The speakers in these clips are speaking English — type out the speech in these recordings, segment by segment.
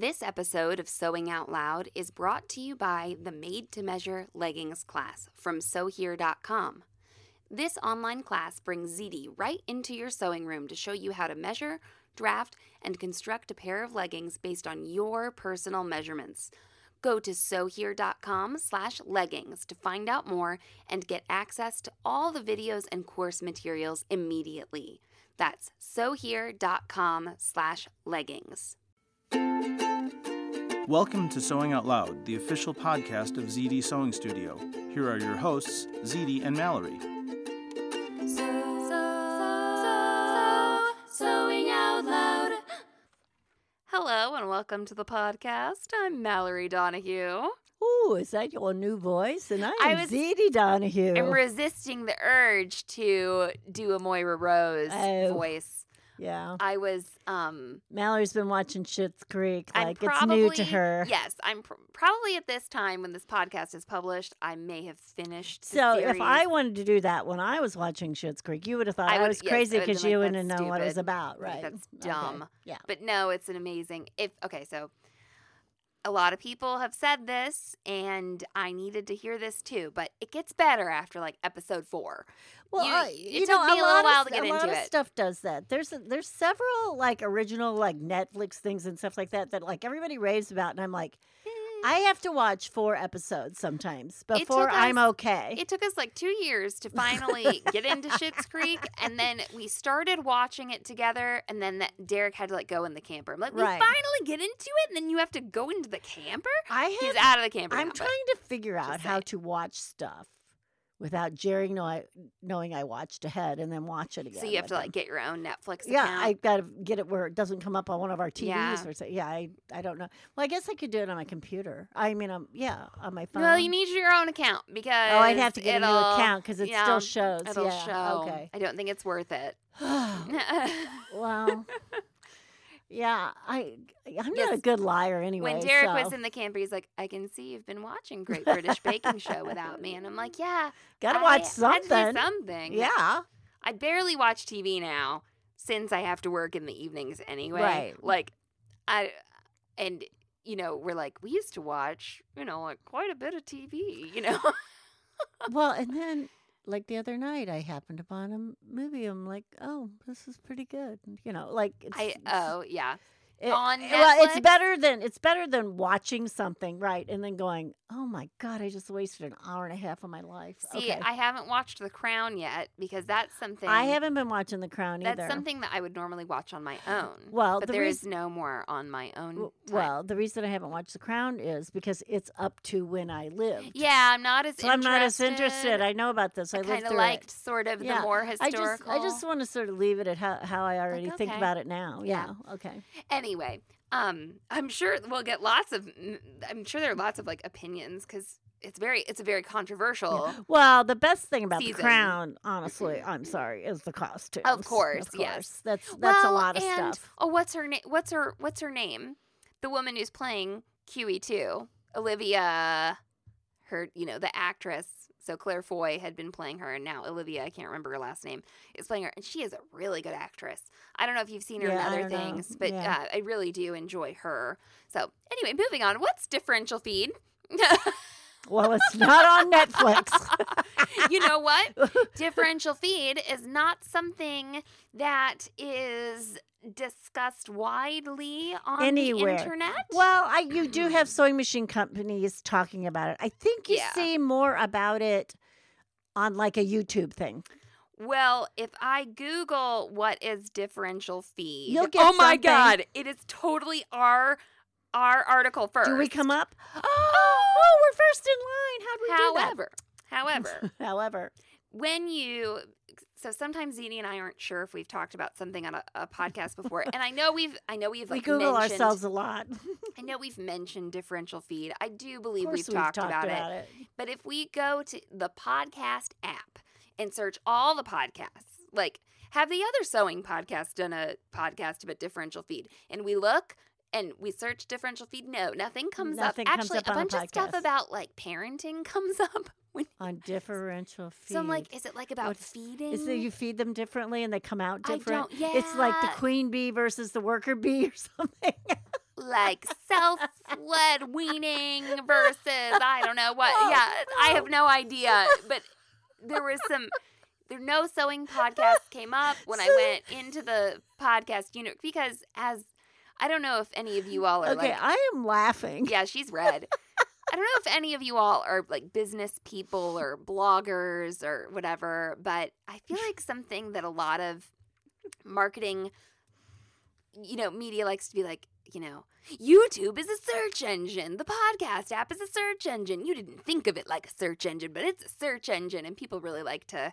This episode of Sewing Out Loud is brought to you by the Made to Measure Leggings class from sewhere.com. This online class brings ZD right into your sewing room to show you how to measure, draft, and construct a pair of leggings based on your personal measurements. Go to sewhere.com slash leggings to find out more and get access to all the videos and course materials immediately. That's sewhere.com slash leggings. Welcome to Sewing Out Loud, the official podcast of ZD Sewing Studio. Here are your hosts, ZD and Mallory. Sewing out loud. Hello and welcome to the podcast. I'm Mallory Donahue. Ooh, is that your new voice? And I I am was- Zeddy Donahue. I'm resisting the urge to do a Moira Rose Oh. voice. Yeah. I was um Mallory's been watching Schitt's Creek. I'm Like probably it's new to her. Yes, I'm pr- probably at this time when this podcast is published, I may have finished. So if. I wanted to do that when I was watching Schitt's Creek, you would have thought I I, was yes, crazy because you like, wouldn't have "That's known what it was stupid." about, Like, right? that's Okay. dumb. Yeah. But no, it's an amazing. If okay, so a lot of people have said this, and I needed to hear this too. But it gets better after like episode four. Well, You- uh, it you took know, me a little lot while of, to get a lot of it. stuff does that. There's there's several like original like Netflix things and stuff like that that like everybody raves about, and I'm like, I have to watch four episodes sometimes before I'm okay. It took us like two years to finally get into Schitt's Creek, and then we started watching it together. And then that Derek had to like go in the camper. I'm like, we Right. finally get into it, and then you have to go into the camper. I he's out of the camper. I'm now, trying to figure out how to watch stuff without Jerry know I, knowing I watched ahead and then watch it again. So you have to like get your own Netflix Yeah, account. I got to get it where it doesn't come up on one of our TVs Yeah. or so. Yeah, I I don't know. Well, I guess I could do it on my computer. I mean, um, yeah, on my phone. well, you need your own account because Oh, I'd have to get a new account because it know, still shows. It'll yeah. show. Okay. I don't think it's worth it. well. Yeah, I I'm not a good liar anyway. when Derek was in the camper, he's like, "I can see you've been watching Great British Baking Show without me," and I'm like, "Yeah, gotta I watch had to do something. something. Yeah. I barely watch TV now since I have to work in the evenings anyway. Right. Like, I and you know we're like we used to watch you know like quite a bit of TV. You know. well, and then like the other night, I happened upon a movie. I'm like, oh, this is pretty good. You know, like it's, I oh yeah. It- on Well, it's better than it's better than watching something, right? And then going, oh my god, I just wasted an hour and a half of my life. See, okay. I haven't watched The Crown yet because that's something I haven't been watching The Crown That's either. That's something that I would normally watch on my own. Well, but the there is reason- no more on my own. Time. well, the reason I haven't watched The Crown is because it's up to when I lived. yeah, I'm not as So I'm not as interested. I know about this. I, I kind of liked it. sort of Yeah, the more historical. I just I just want to sort of leave it at how, how I already think okay. about it now. Yeah. Yeah. Okay. Anyway, um, I'm sure we'll get lots of. I'm sure there are lots of like opinions because it's very, it's a very controversial. Well, the best thing about Season. the crown, honestly, I'm sorry, is the costumes. Of course, yes. That's that's well, a lot of and, stuff. Oh, what's her name? What's her What's her name? The woman who's playing QE two, Olivia. Her, you know, the actress. So Claire Foy had been playing her, and now Olivia, I can't remember her last name, is playing her, and she is a really good actress. I don't know if you've seen her Yeah, in other don't know. things, but Yeah. uh, I really do enjoy her. So anyway, moving on. What's differential feed? Well, it's not on Netflix. you know what? Differential feed is not something that is discussed widely on Anywhere. the internet. well, I you do have sewing machine companies talking about it. I think you Yeah. see more about it on like a YouTube thing. Well, if I Google what is differential feed, You'll get oh my something. god, it is totally our our article first. Do we come up? Oh, oh, we're first in line. How do we However, however, do that? However, when you so sometimes Zini and I aren't sure if we've talked about something on a, a podcast before, and I know we've I know we've we like Google mentioned, ourselves a lot. I know we've mentioned differential feed. I do believe course, we've, talked, about, it. it. But if we go to the podcast app and search all the podcasts, like have the other sewing podcast done a podcast about differential feed? And we look and we search differential feed. No, nothing comes Nothing up. comes Actually, up a on a bunch of stuff about like parenting comes up. When, on differential feed. so I'm like, is it like about What's- feeding? Is that you feed them differently and they come out different? don't- It's like the queen bee versus the worker bee or something. like self led weaning versus I don't know what. Yeah, I have no idea. But there was some there no sewing podcast came up when I went into the podcast unit because as I don't know if any of you all are Okay, like I am laughing. yeah, she's red. I don't know if any of you all are like business people or bloggers or whatever, but I feel like something that a lot of marketing, you know, media likes to be like, you know, YouTube is a search engine. The podcast app is a search engine. You didn't think of it like a search engine, but it's a search engine. And people really like to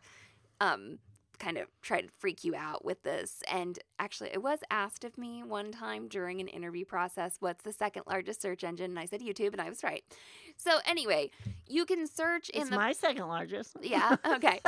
um, kind of try to freak you out with this. And actually, it was asked of me one time during an interview process what's the second largest search engine? And I said YouTube, and I was right. So, anyway, you can search in It's the my second largest. yeah. Okay.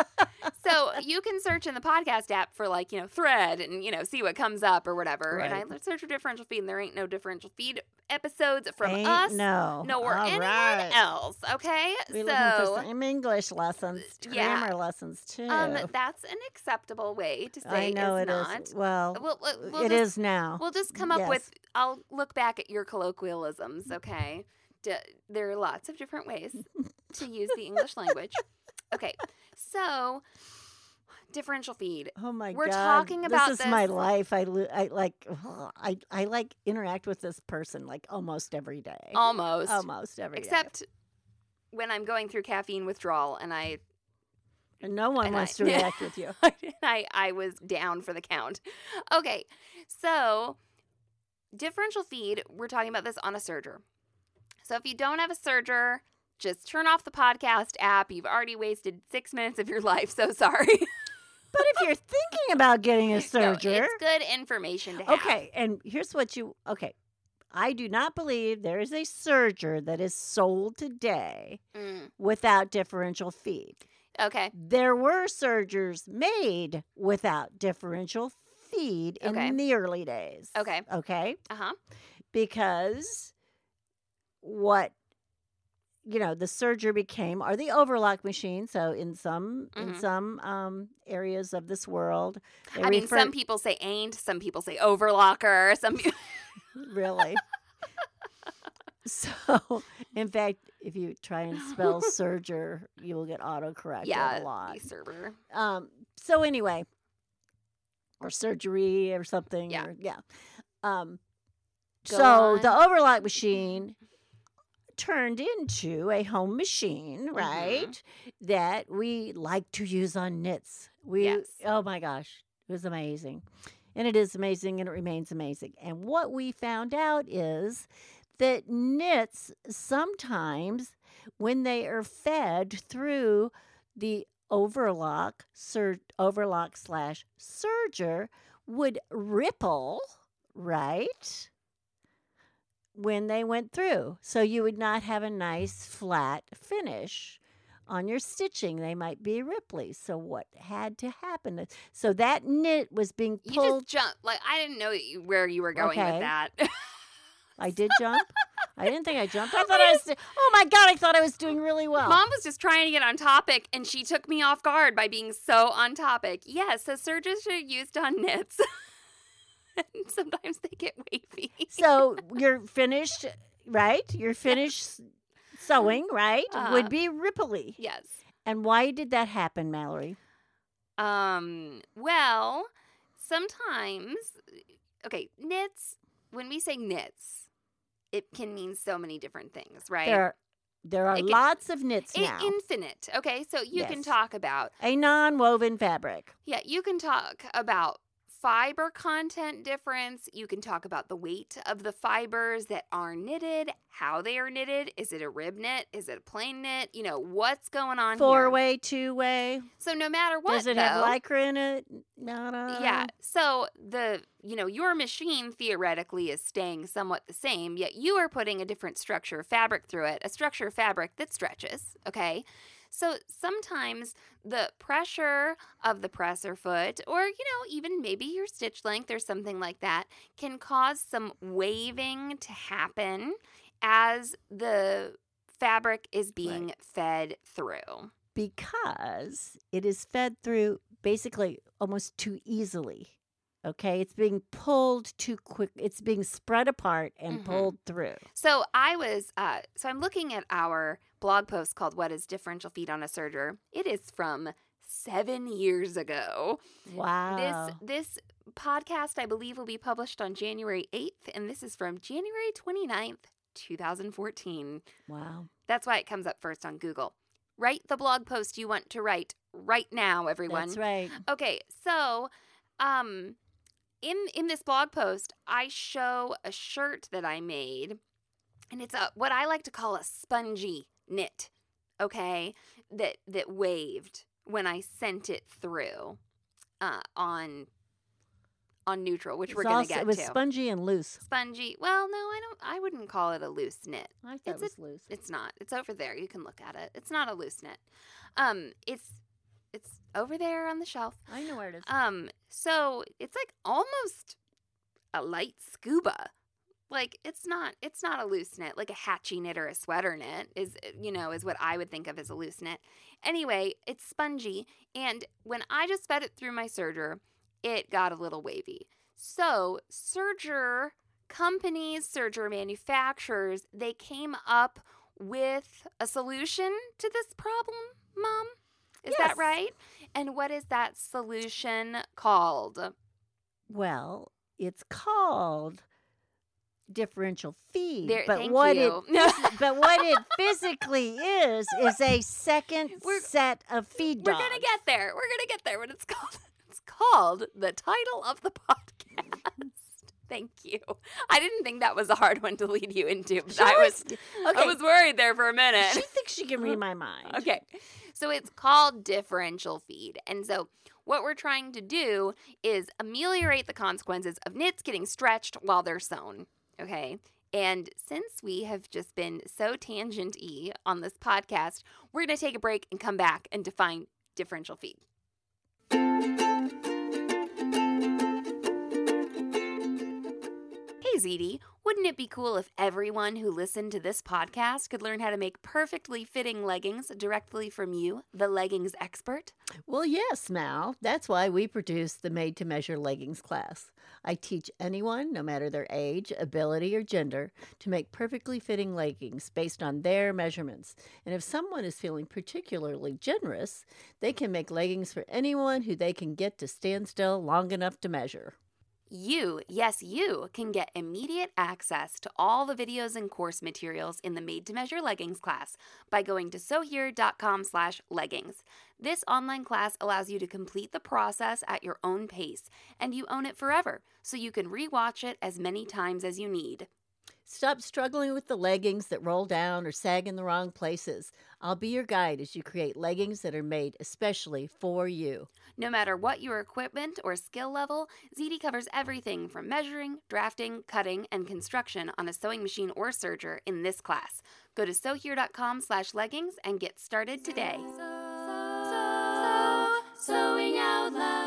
so you can search in the podcast app for like, you know, thread and, you know, see what comes up or whatever. And I search for differential feed and there ain't no differential feed episodes from Ain't us. no. No, or All anyone right. else. Okay. We're looking for some English lessons, yeah. grammar lessons too. um that's an acceptable way to say I know it's it not. is. Well, We'll, we'll, we'll it just, is now. We'll just come up Yes. with I'll look back at your colloquialisms, okay? D- there are lots of different ways to use the English language. Okay. So differential feed. Oh my god. We're talking about this is my life. I lo- I like I I like interact with this person like almost every day. Almost. almost every day. Except when I'm going through caffeine withdrawal and I And no one and wants I- to react with you. I I was down for the count. Okay. So differential feed, we're talking about this on a serger. So if you don't have a serger, just turn off the podcast app. You've already wasted six minutes of your life. So sorry. But if you're thinking about getting a No, serger, it's good information to have. okay. And here's what you okay. I do not believe there is a serger that is sold today Mm, without differential feed. okay. There were sergers made without differential feed in the early days. Okay. Okay. Uh huh. because what you know the serger became are the overlock machines so in some in Mhm. some um areas of this world I mean, some people say ain't, some people say overlocker, some people. really so in fact if you try and spell serger you will get autocorrect yeah, a lot the server. um so anyway or surgery or something Yeah. or, yeah um Go so the overlock machine turned into a home machine Mm-hmm. right that we like to use on knits we Yes. oh my gosh it was amazing and it is amazing and it remains amazing and what we found out is that knits sometimes when they are fed through the overlock sur- overlock slash serger would ripple right when they went through so you would not have a nice flat finish on your stitching they might be ripply so what had to happen so that knit was being pulled. You just jumped. Like, I didn't know you, where you were going Okay. with that. i did jump i didn't think i jumped i thought i was oh my god i thought i was doing really well Mom was just trying to get on topic, and she took me off guard by being so on topic. Yes, so surges are used on knits. and sometimes they get wavy. so you're finished right you're finished sewing right Uh-huh. would be ripply yes. and why did that happen mallory Um. Well, sometimes, okay, knits. When we say knits, it can mean so many different things, right? there are there are can- lots of knits I- now infinite. Okay, so you can talk about a non-woven fabric Yeah, you can talk about fiber content difference. You can talk about the weight of the fibers that are knitted, how they are knitted. Is it a rib knit? Is it a plain knit? You know, what's going on four here? way two way So no matter what, does it though, have lycra in it no no yeah. So the you know your machine theoretically is staying somewhat the same, yet you are putting a different structure of fabric through it, a structure of fabric that stretches. Okay. So sometimes the pressure of the presser foot, or you know, even maybe your stitch length or something like that, can cause some waving to happen as the fabric is being fed through. because it is fed through basically almost too easily Okay, it's being pulled too quick. It's being spread apart and Mhm. pulled through. So I was, uh, so I'm looking at our blog post called "What Is Differential Feed on a Serger." It is from seven years ago. Wow. This this podcast, I believe, will be published on January 8th, and this is from January 29th, 2014. wow. That's why it comes up first on Google. Write the blog post you want to write right now, everyone. That's right. Okay, so um in in this blog post, I show a shirt that I made and it's a what I like to call a spongy knit, okay? That that waved when I sent it through uh on on neutral, which we're going to get It was to. spongy and loose. spongy. Well, no, I don't I wouldn't call it a loose knit. I thought It's it was loose. It's not. It's over there. You can look at it. It's not a loose knit. Um it's it's over there on the shelf. I know where it is. Um, so it's like almost a light scuba. Like it's not it's not a loose knit, like a hatchy knit or a sweater knit is eh, you know, is what I would think of as a loose knit. Anyway, it's spongy and when I just fed it through my serger, it got a little wavy. So serger companies, serger manufacturers, they came up with a solution to this problem, Mom. Is Yes. that right? And what is that solution called? Well, it's called differential feed. There, but what you. it but what it physically is is a second We're- set of feed We're dogs. gonna get there. We're gonna get there. What it's called? It's called the title of the podcast. Thank you. I didn't think that was a hard one to lead you into. But I was, was- I was worried there for a minute. She thinks she can read my mind. Okay. So it's called differential feed. And so what we're trying to do is ameliorate the consequences of knits getting stretched while they're sewn. Okay. And since we have just been so tangent y on this podcast, we're going to take a break and come back and define differential feed. Hey ZD, wouldn't it be cool if everyone who listened to this podcast could learn how to make perfectly fitting leggings directly from you, the leggings expert? Well, yes, Mal. That's why we produce the Made to Measure Leggings class. I teach anyone, no matter their age, ability, or gender, to make perfectly fitting leggings based on their measurements. And if someone is feeling particularly generous, they can make leggings for anyone who they can get to stand still long enough to measure. You, yes, you can get immediate access to all the videos and course materials in the Made to Measure Leggings class by going to sewhere.com slash leggings. This online class allows you to complete the process at your own pace, and you own it forever, so you can rewatch it as many times as you need. Stop struggling with the leggings that roll down or sag in the wrong places. I'll be your guide as you create leggings that are made especially for you. No matter what your equipment or skill level, ZD covers everything from measuring, drafting, cutting, and construction on a sewing machine or serger in this class. Go to sewhere.com slash leggings and get started today. Sewing out loud.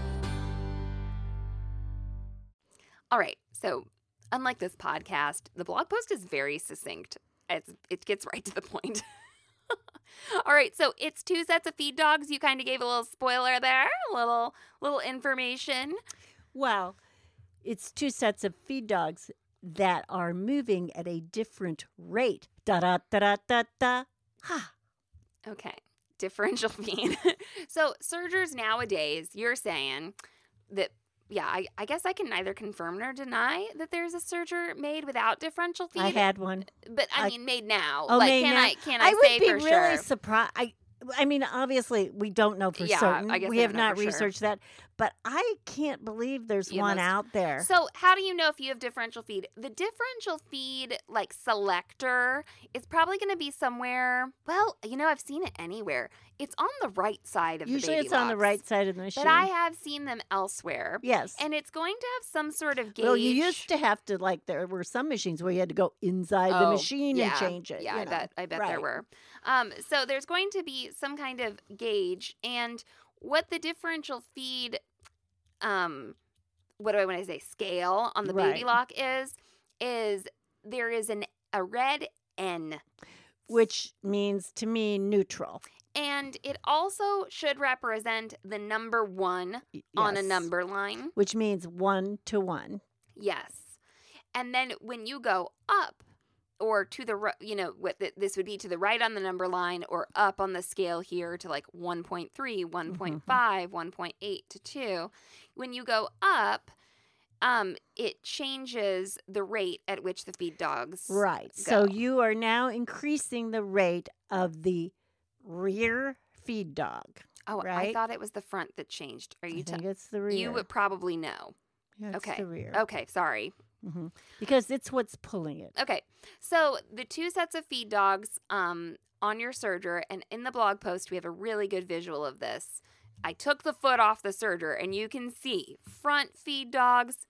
All right. So, unlike this podcast, the blog post is very succinct. It's, it gets right to the point. All right, so it's two sets of feed dogs. You kind of gave a little spoiler there, a little little information. Well, it's two sets of feed dogs that are moving at a different rate. Da da da da da da. Ha. Okay, differential feed. so sergers nowadays, you're saying that yeah, I, I guess I can neither confirm nor deny that there's a serger made without differential feed. I had one. but I, I- mean, made now. Oh, like, made can now. I can I, would say be really sure? surprised. I, I mean, obviously, we don't know for Yeah, certain. I guess we have not for sure. researched that, but I can't believe there's You one must- out there. So, how do you know if you have differential feed? The differential feed, like selector, is probably going to be somewhere. Well, you know, I've seen it anywhere. It's on the right side of Usually, the baby it's on the right side of the machine. But I have seen them elsewhere. yes. And it's going to have some sort of gauge. well, you used to have to like there were some machines where you had to go inside the Oh, machine yeah, and change it. Yeah, you I know. bet I bet there were. Um, so there's going to be some kind of gauge, and what the differential feed, um, what do I want to say, scale on the baby lock is, is there is an a red N, which means to me neutral and it also should represent the number one Y- on a number line. which means one to one. Yes. And then when you go up or to the you know what th- this would be to the right on the number line or up on the scale here to like 1.3, 1.5, 1.8 to 2, when you go up um it changes the rate at which the feed dogs Right. So you are now increasing the rate of the rear feed dog. Oh, I thought it was the front that changed. Are I you think t- it's the rear. You would probably know. Yeah, it's okay. the rear. Okay, sorry. Hmm Because it's what's pulling it. Okay, so the two sets of feed dogs um, on your serger, and in the blog post, we have a really good visual of this. I took the foot off the serger, and you can see front feed dogs,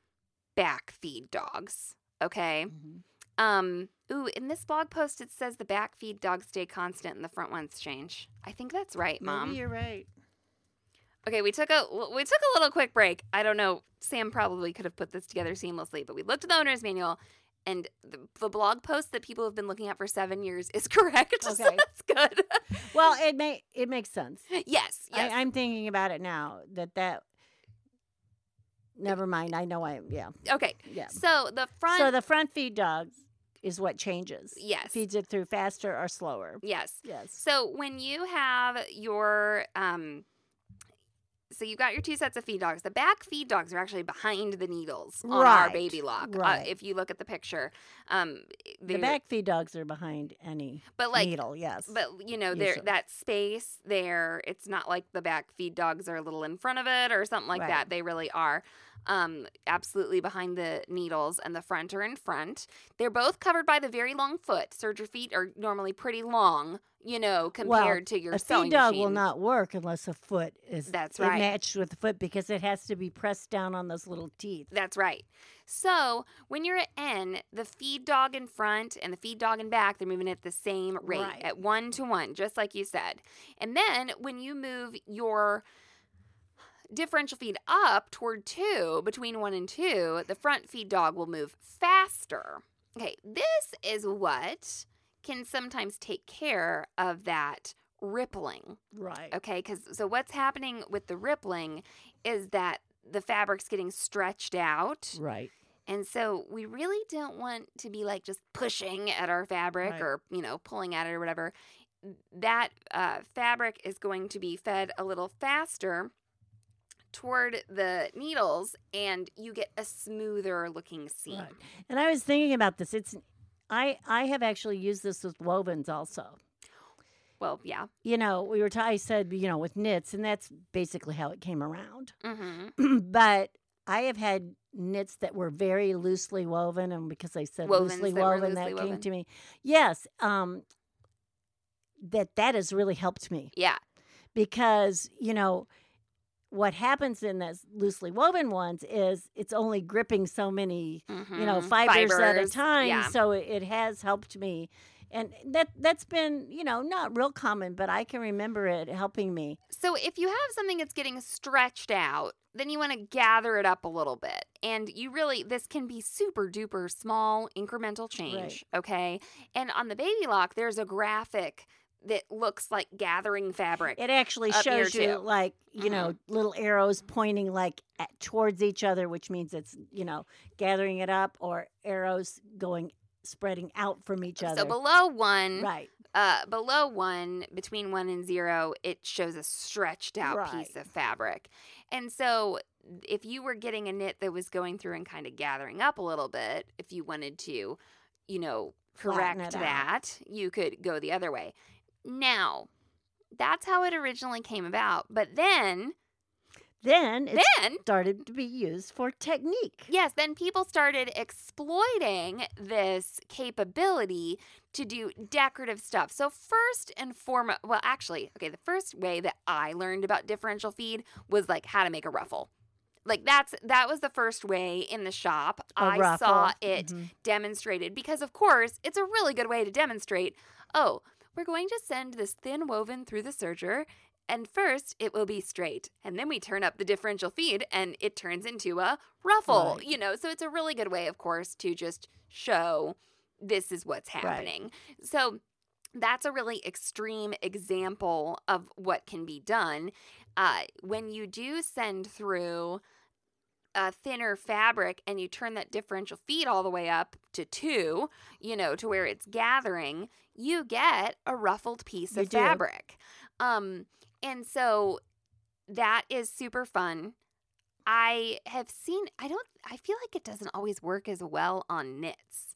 back feed dogs. Okay. Mhm. Um. Ooh, in this blog post, it says the back feed dogs stay constant and the front ones change. I think that's right, Mom. Maybe you're right. Okay, we took a we took a little quick break. I don't know. Sam probably could have put this together seamlessly, but we looked at the owner's manual, and the, the blog post that people have been looking at for seven years is correct. So Okay. that's good. Well, it may it makes sense. yes, yes. I, I'm thinking about it now. That that. Never mind. I know I yeah okay. yeah. So the front. So the front feed dog is what changes. yes, Feeds it through faster or slower. yes. Yes. So when you have your um so you've got your two sets of feed dogs. The back feed dogs are actually behind the needles on our baby lock. Uh, if you look at the picture, um, The back feed dogs are behind any but like needle. Yes. But you know, there that space there, it's not like the back feed dogs are a little in front of it or something like Right. that. They really are um absolutely behind the needles and the front are in front. They're both covered by the very long foot. Serger feet are normally pretty long, you know, compared to your a sewing feed dog machine. will not work unless a foot is That's right. matched with the foot because it has to be pressed down on those little teeth. That's right. So when you're at N, the feed dog in front and the feed dog in back, they're moving at the same rate, Right. at one to one, just like you said. And then when you move your differential feed up toward two, between one and two, the front feed dog will move faster. Okay, this is what can sometimes take care of that rippling. Right. Okay, because so what's happening with the rippling is that the fabric's getting stretched out. Right. And so we really don't want to be like just pushing at our fabric Right. or, you know, pulling at it or whatever. That uh, fabric is going to be fed a little faster toward the needles and you get a smoother looking seam. Right. And I was thinking about this. It's I I have actually used this with wovens also. Well, yeah. You know, we were ta- I said, you know, with knits and that's basically how it came around. Mm-hmm. but I have had knits that were very loosely woven and because I said Wovens loosely that were woven loosely that came woven. to me. Yes, um that that has really helped me. Yeah. because you know what happens in those loosely woven ones is it's only gripping so many you know mhm. fibers, at a Fibers, time Yeah. so it, it has helped me and that that's been you know not real common but i can remember it helping me So if you have something that's getting stretched out, then you want to gather it up a little bit. And you really this can be super duper small incremental change, okay? And on the baby lock there's a graphic that looks like gathering fabric. it actually shows you too. like you know uh-huh. little arrows pointing like at, towards each other which means it's you know gathering it up or arrows going spreading out from each other so below 1, right uh below 1 between 1 and 0, it shows a stretched out piece of fabric. And so if you were getting a knit that was going through and kind of gathering up a little bit, if you wanted to, you know, correct it out. that, you could go the other way. Now, that's how it originally came about. But then, Then it then started to be used for technique. Yes, then people started exploiting this capability to do decorative stuff. So, first and foremost, well, actually, okay, the first way that I learned about differential feed was like how to make a ruffle. Like that's that was the first way in the shop A I ruffle. saw it Mhm. demonstrated because of course it's a really good way to demonstrate, oh, we're going to send this thin woven through the serger and first it will be straight and then we turn up the differential feed and it turns into a ruffle Right. you know so it's a really good way of course to just show this is what's Right. happening so that's a really extreme example of what can be done uh, when you do send through a thinner fabric and you turn that differential feed all the way up to two, you know, to where it's gathering, you get a ruffled piece You of do. fabric. Um, and so that is super fun. I have seen, I don't, I feel like it doesn't always work as well on knits.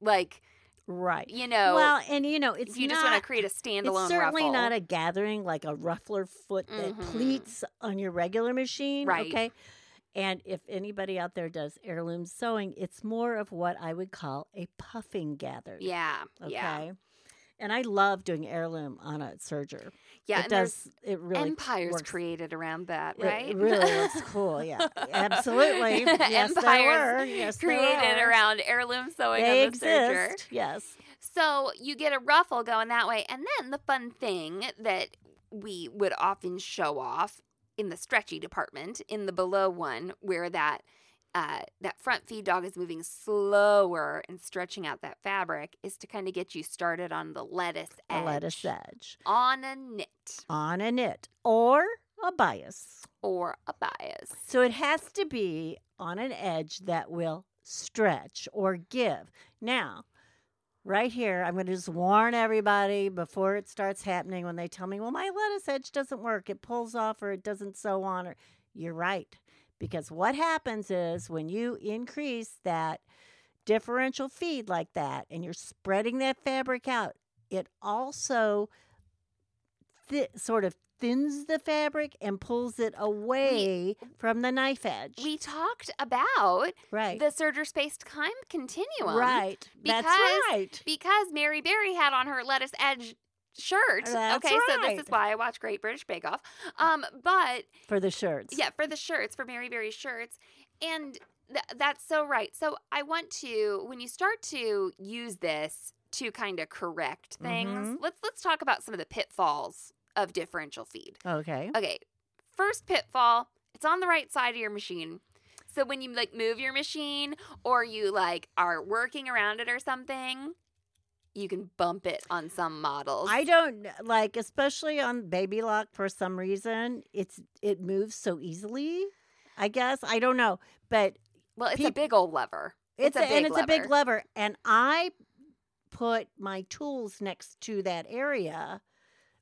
Like, Right. you know, well, and you know, it's if you just want to create a standalone It's certainly ruffle. not a gathering like a ruffler foot that Mhm. pleats on your regular machine. Right. Okay. And if anybody out there does heirloom sewing, it's more of what I would call a puffing gathered. yeah, Okay. yeah. And I love doing heirloom on a serger. Yeah, it and does. It really empires works. created around that, right? It really looks cool. Yeah, absolutely. Yes, empires. Yes, created around heirloom sewing They on the serger. Yes. So you get a ruffle going that way. And then the fun thing that we would often show off in the stretchy department, in the below one, where that uh, that front feed dog is moving slower and stretching out that fabric, is to kind of get you started on the lettuce A edge. lettuce edge On a knit on a knit or a bias. or a bias. So it has to be on an edge that will stretch or give. Now, right here, I'm going to just warn everybody before it starts happening when they tell me, well, my lettuce edge doesn't work. It pulls off or it doesn't sew on. Or You're right. Because what happens is when you increase that differential feed like that and you're spreading that fabric out, it also thi- sort of thins the fabric and pulls it away from the knife edge. We talked about right. the serger spaced time continuum. right. That's because- right. because Mary Berry had on her lettuce edge shirt. That's okay, so this is why I watch Great British Bake Off. Um, but For the shirts. yeah, for the shirts, for Mary Berry shirts, and th- that's so right. So I want to when you start to use this to kind of correct things. Mhm. Let's let's talk about some of the pitfalls of differential feed. Okay. Okay, first pitfall, it's on the right side of your machine. So when you like move your machine or you like are working around it or something, you can bump it on some models. I don't like, especially on baby lock for some reason. It's it moves so easily. I guess I don't know, but well, it's a big old lever. it's, a a, and it's a big lever. lever. And I put my tools next to that area,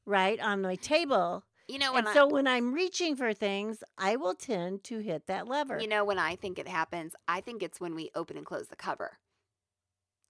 right on my table. You know when and I, so when I'm reaching for things, I will tend to hit that lever. you know when I think it happens, I think it's when we open and close the cover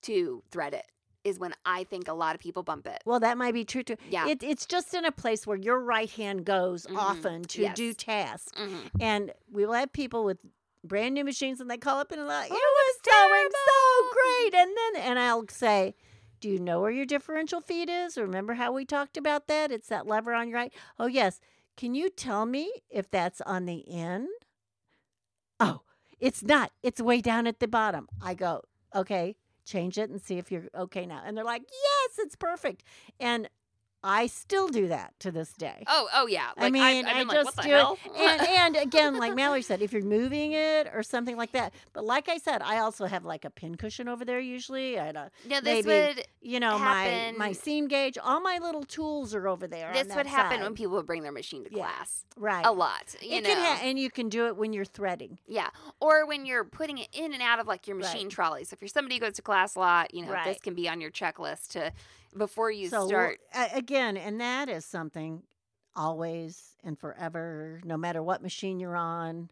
to thread it. Is when I think a lot of people bump it. well, that might be true too. Yeah. It, it's just in a place where your right hand goes Mhm. often to do Yes. tasks. Mhm. And we will have people with brand new machines and they call up and like, it Oh, was it's going so great. And then, and I'll say, do you know where your differential feed is? Remember how we talked about that? It's that lever on your right. Oh, yes. Can you tell me if that's on the end? Oh, it's not. It's way down at the bottom. I go, okay, change it and see if you're okay now. And they're like, yes, it's perfect. And I still do that to this day. Oh, oh yeah. Like, I mean, I been like, just what the do hell? it, and and again, like Mallory said, if you're moving it or something like that. But like I said, I also have like a pin cushion over there. Usually, I had a, no, this maybe would you know, my Happen- my seam gauge, all my little tools are over there. this would happen side. when people would bring their machine to Yeah. class. right. A lot, you it know. can ha- and you can do it when you're threading. Yeah. Or when you're putting it in and out of like your Right. trolley. So If you're somebody who goes to class a lot, you know, this can be on your checklist to before you so start. again, and that is something always and forever, no matter what machine you're on,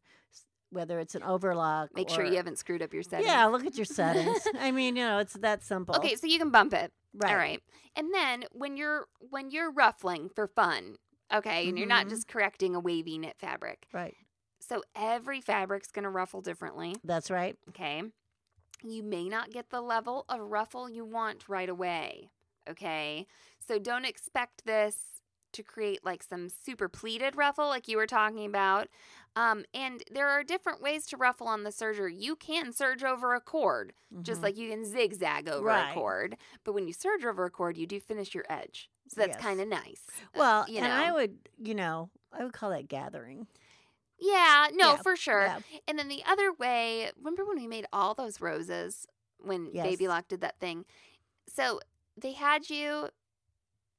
whether it's an overlock. Make sure you haven't screwed up your settings. Yeah, look at your settings. I mean, you know, it's that simple. Okay, so you can bump it. right. All right. And then when you're when you're ruffling for fun, okay, and you're not Mhm. just correcting a wavy knit fabric. Right. So every fabric's going to ruffle differently, That's right. okay? You may not get the level of ruffle you want right away, okay? So don't expect this to create like some super pleated ruffle like you were talking about. Um, and there are different ways to ruffle on the serger. You can serge over a cord, just Mhm. like you can zigzag over Right. a cord. But when you serge over a cord, you do finish your edge. So that's Yes. kind of nice. Uh, Well, you and I would, you know, I would call that gathering. Yeah, no, Yeah, for sure. yeah. And then the other way, remember when we made all those roses when Baby Lock did that thing? So they had you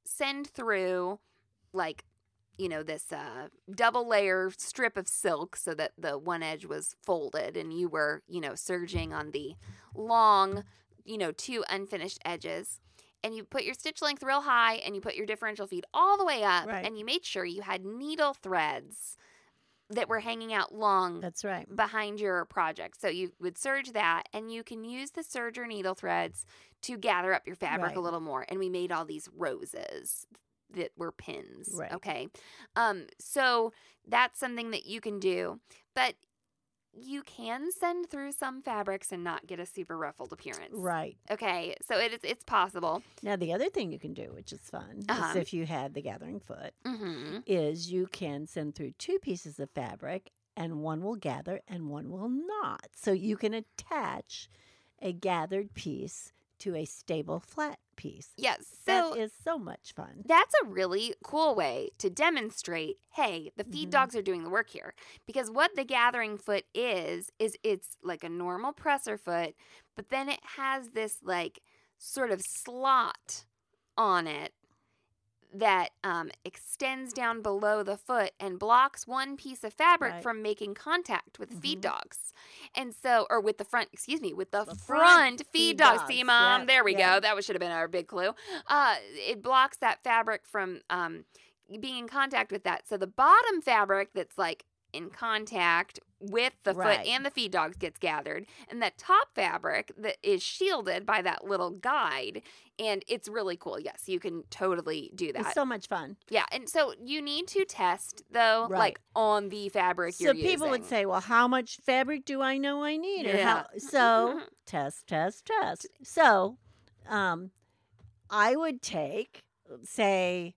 send through like you know this uh, double layer strip of silk so that the one edge was folded and you were you know serging on the long you know two unfinished edges and you put your stitch length real high and you put your differential feed all the way up Right. and you made sure you had needle threads that were hanging out long That's right. behind your project. So you would serge that, and you can use the serger needle threads to gather up your fabric a little more. And we made all these roses that were pins. Right. Okay. Um, so that's something that you can do. But you can send through some fabrics and not get a super ruffled appearance. Right. Okay. So it is it's possible. Now, the other thing you can do, which is fun, Uh-huh. is if you have the gathering foot, Mm-hmm. is you can send through two pieces of fabric and one will gather and one will not. So you can attach a gathered piece to a stable flat piece. Yes. So that is so much fun. That's a really cool way to demonstrate hey, the feed Mhm. dogs are doing the work here. Because what the gathering foot is, is it's like a normal presser foot, but then it has this like sort of slot on it that um, extends down below the foot and blocks one piece of fabric Right. from making contact with the feed dogs. And so, or with the front, excuse me, with the, The front, front feed, feed dogs. dogs, See, mom, yeah, there we yeah. go. That was, should have been our big clue. Uh, it blocks that fabric from um, being in contact with that. So the bottom fabric that's like in contact with the Right. foot and the feed dogs gets gathered, and that top fabric that is shielded by that little guide, and it's really cool. Yes, you can totally do that. It's so much fun. yeah, and so you need to test though, Right. like on the fabric So people would say, well, how much fabric do I know I need? Or how, Yeah. so test, test, test. So um, I would take, say,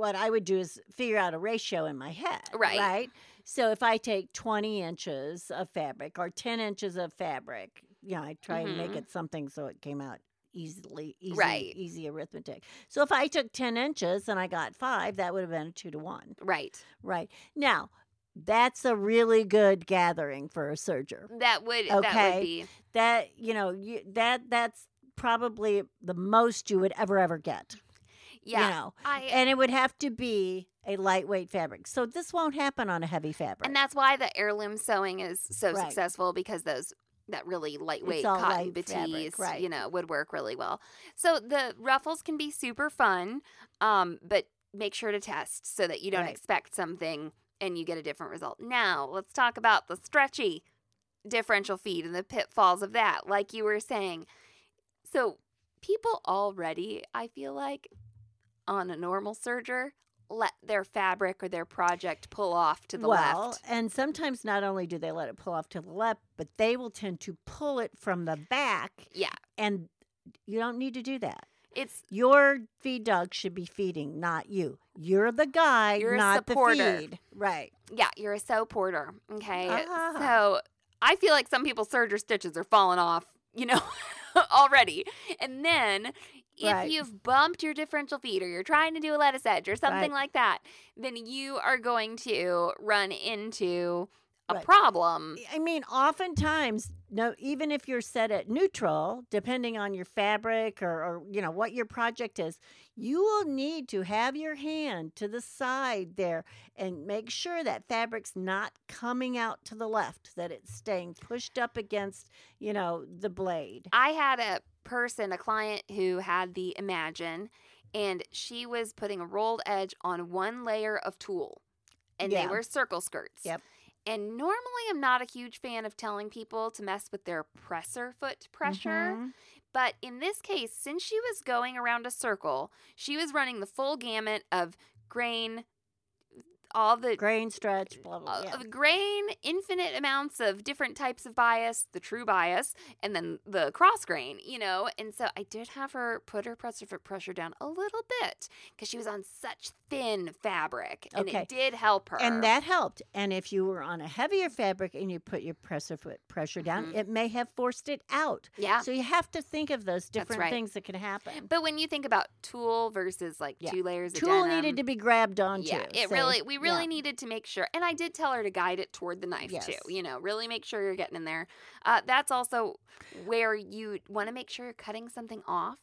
what I would do is figure out a ratio in my head. Right. Right. So if I take 20 inches of fabric or 10 inches of fabric, you know, I try and make Mhm. it something so it came out easily, easy, Right. easy arithmetic. So if I took 10 inches and I got five, that would have been a two to one. right. Right. Now, that's a really good gathering for a serger. That would that Okay. would be That, you know, you, that that's probably the most you would ever ever get. Yeah. You know. I And it would have to be a lightweight fabric. So this won't happen on a heavy fabric. And that's why the heirloom sewing is so Right. successful because those that really lightweight cotton light right. you know, would work really well. So the ruffles can be super fun, um, but make sure to test so that you don't Right. expect something and you get a different result. Now let's talk about the stretchy differential feed and the pitfalls of that, like you were saying. So people already, I feel like, on a normal serger, let their fabric or their project pull off to the well, left. and sometimes not only do they let it pull off to the left, but they will tend to pull it from the back, Yeah, and you don't need to do that. it's Your feed dog should be feeding, not you. You're the guide, You're a not the feed. Right. yeah, you're a sew porter. Okay, Ah. so I feel like some people's serger stitches are falling off, you know, already. And then if Right. you've bumped your differential feed or you're trying to do a lettuce edge or something Right. like that, then you are going to run into a Right. problem. I mean, oftentimes, no, even if you're set at neutral, depending on your fabric or, or you know what your project is, you will need to have your hand to the side there and make sure that fabric's not coming out to the left, that it's staying pushed up against, you know, the blade. I had a person, a client who had the Imagine, and she was putting a rolled edge on one layer of tulle, and they were circle skirts. Yep. And normally, I'm not a huge fan of telling people to mess with their presser foot pressure. Mhm. But in this case, since she was going around a circle, she was running the full gamut of grain, all the Grain stretch, blah blah. uh, Yeah. of grain, infinite amounts of different types of bias, the true bias, and then the cross grain, you know. And so I did have her put her presser foot pressure down a little bit because she was on such thin fabric, and Okay. it did help her. And that helped. And if you were on a heavier fabric and you put your presser foot pressure down, Mhm. it may have forced it out. yeah. So you have to think of those different right. things that can happen. But when you think about tulle versus like Yeah. two layers of tulle denim, needed to be grabbed onto. Yeah, it see? really we really Yeah. needed to make sure, and I did tell her to guide it toward the knife Yes. too. You know, really make sure you're getting in there. Uh, that's also where you want to make sure you're cutting something off.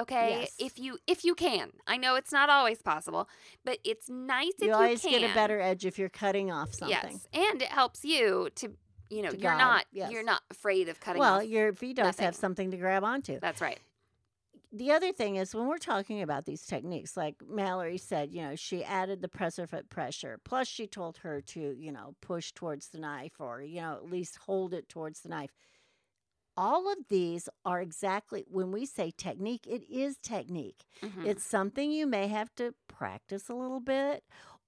Okay, Yes. if you if you can, I know it's not always possible, but it's nice if You you always can. get a better edge if you're cutting off something. Yes, and it helps you to you know you're not yes. you're not afraid of cutting Well, your feet does have something to grab onto. That's right. The other thing is when we're talking about these techniques, like Mallory said, you know, she added the presser foot pressure. Plus, she told her to, you know, push towards the knife or, you know, at least hold it towards the knife. All of these are exactly when we say technique, it is technique. Mhm. It's something you may have to practice a little bit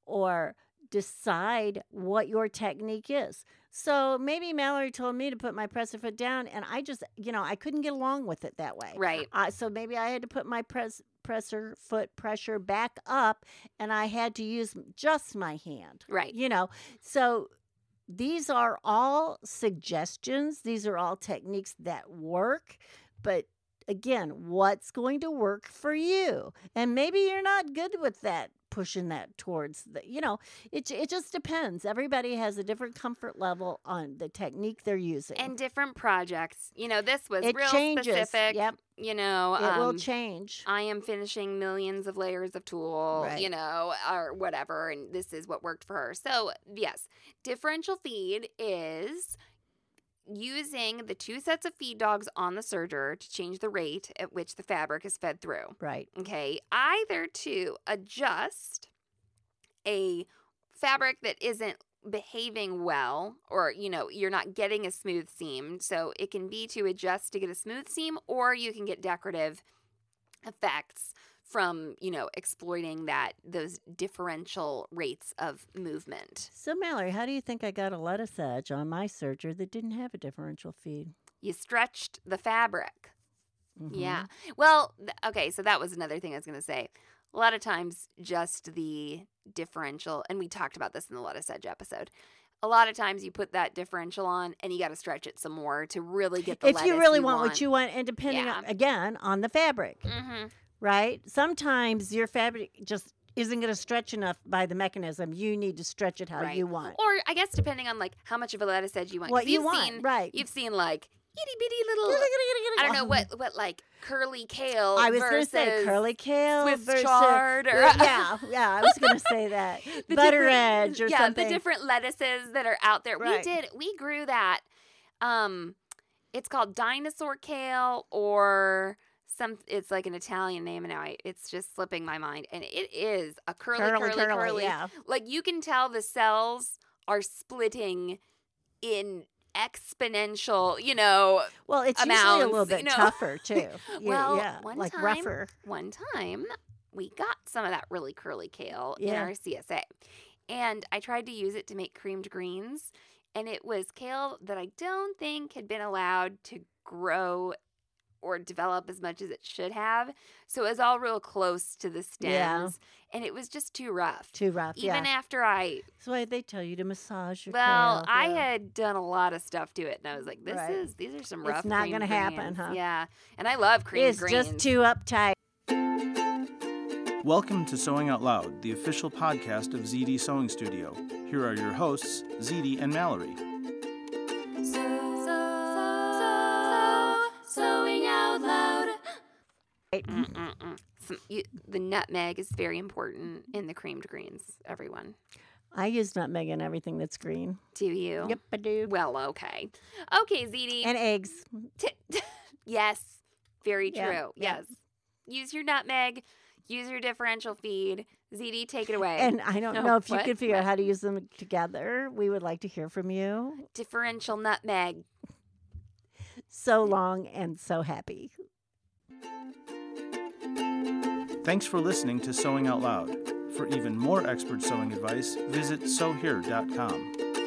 or decide what your technique is. So maybe Mallory told me to put my presser foot down, and I just, you know, I couldn't get along with it that way. right. Uh, so maybe I had to put my press presser foot pressure back up, and I had to use just my hand. Right. You know, so these are all suggestions. These are all techniques that work, but again, what's going to work for you? And maybe you're not good with that pushing that towards the you know it, it just depends everybody has a different comfort level on the technique they're using And different projects. You know, this was it real changes specific. yep You know, it will um, change I am finishing millions of layers of tulle, Right. you know, or whatever, and this is what worked for her. So, yes, differential feed is using the two sets of feed dogs on the serger to change the rate at which the fabric is fed through. right Okay, either to adjust a fabric that isn't behaving well or you know you're not getting a smooth seam so it can be to adjust to get a smooth seam or you can get decorative effects from you know exploiting that those differential rates of movement So, Mallory, how do you think I got a lettuce edge on my serger that didn't have a differential feed? you stretched the fabric Mhm. Yeah. Well, th- okay, so that was another thing I was going to say. A lot of times, just the differential, and we talked about this in the lettuce edge episode. A lot of times, you put that differential on, and you got to stretch it some more to really get the. If you really you want, what you want, and depending Yeah. on, again on the fabric, hmm right? Sometimes your fabric just isn't going to stretch enough by the mechanism. You need to stretch it how Right. you want. Or I guess depending on like how much of a lettuce edge you want. what you you've want, Seen, right? You've seen like itty bitty little. I don't know what what like curly kale. I was going to say curly kale Swiss versus chard, or yeah, yeah. I was going to say that butter edge or yeah, something. the different lettuces that are out there. Right. We did we grew that. Um, it's called dinosaur kale or some. It's like an Italian name, and now I, it's just slipping my mind. And it is a curly, curly, curly. yeah. Like you can tell the cells are splitting in exponential. You know, Well, it's usually a little amounts, you bit know. tougher too. Yeah, Well, yeah, one like time- rougher. one time we got some of that really curly kale in our CSA. And I tried to use it to make creamed greens. And it was kale that I don't think had been allowed to grow or develop as much as it should have. So it was all real close to the stems. Yeah. And it was just too rough. Too rough. Even yeah. after I, That's why they tell you to massage your well, kale, I yeah. had done a lot of stuff to it, and I was like, "This Right. is these are some rough It's not gonna happen, huh? Yeah, and I love creamed It's greens. just too uptight. Welcome to Sewing Out Loud, the official podcast of ZD Sewing Studio. Here are your hosts, ZD and Mallory. Sewing Some, you, the nutmeg is very important in the creamed greens, everyone. I use nutmeg in everything that's green. Do you? Yep, I do. Well, okay. Okay, ZD. And eggs. T- yes, very true. Yeah, yes. Yeah. Use your nutmeg, use your differential feed. ZD, take it away. And I don't know if what? you could figure out how to use them together. We would like to hear from you. Differential nutmeg. So long and so happy. Thanks for listening to Sewing Out Loud. For even more expert sewing advice, visit sewhere.com.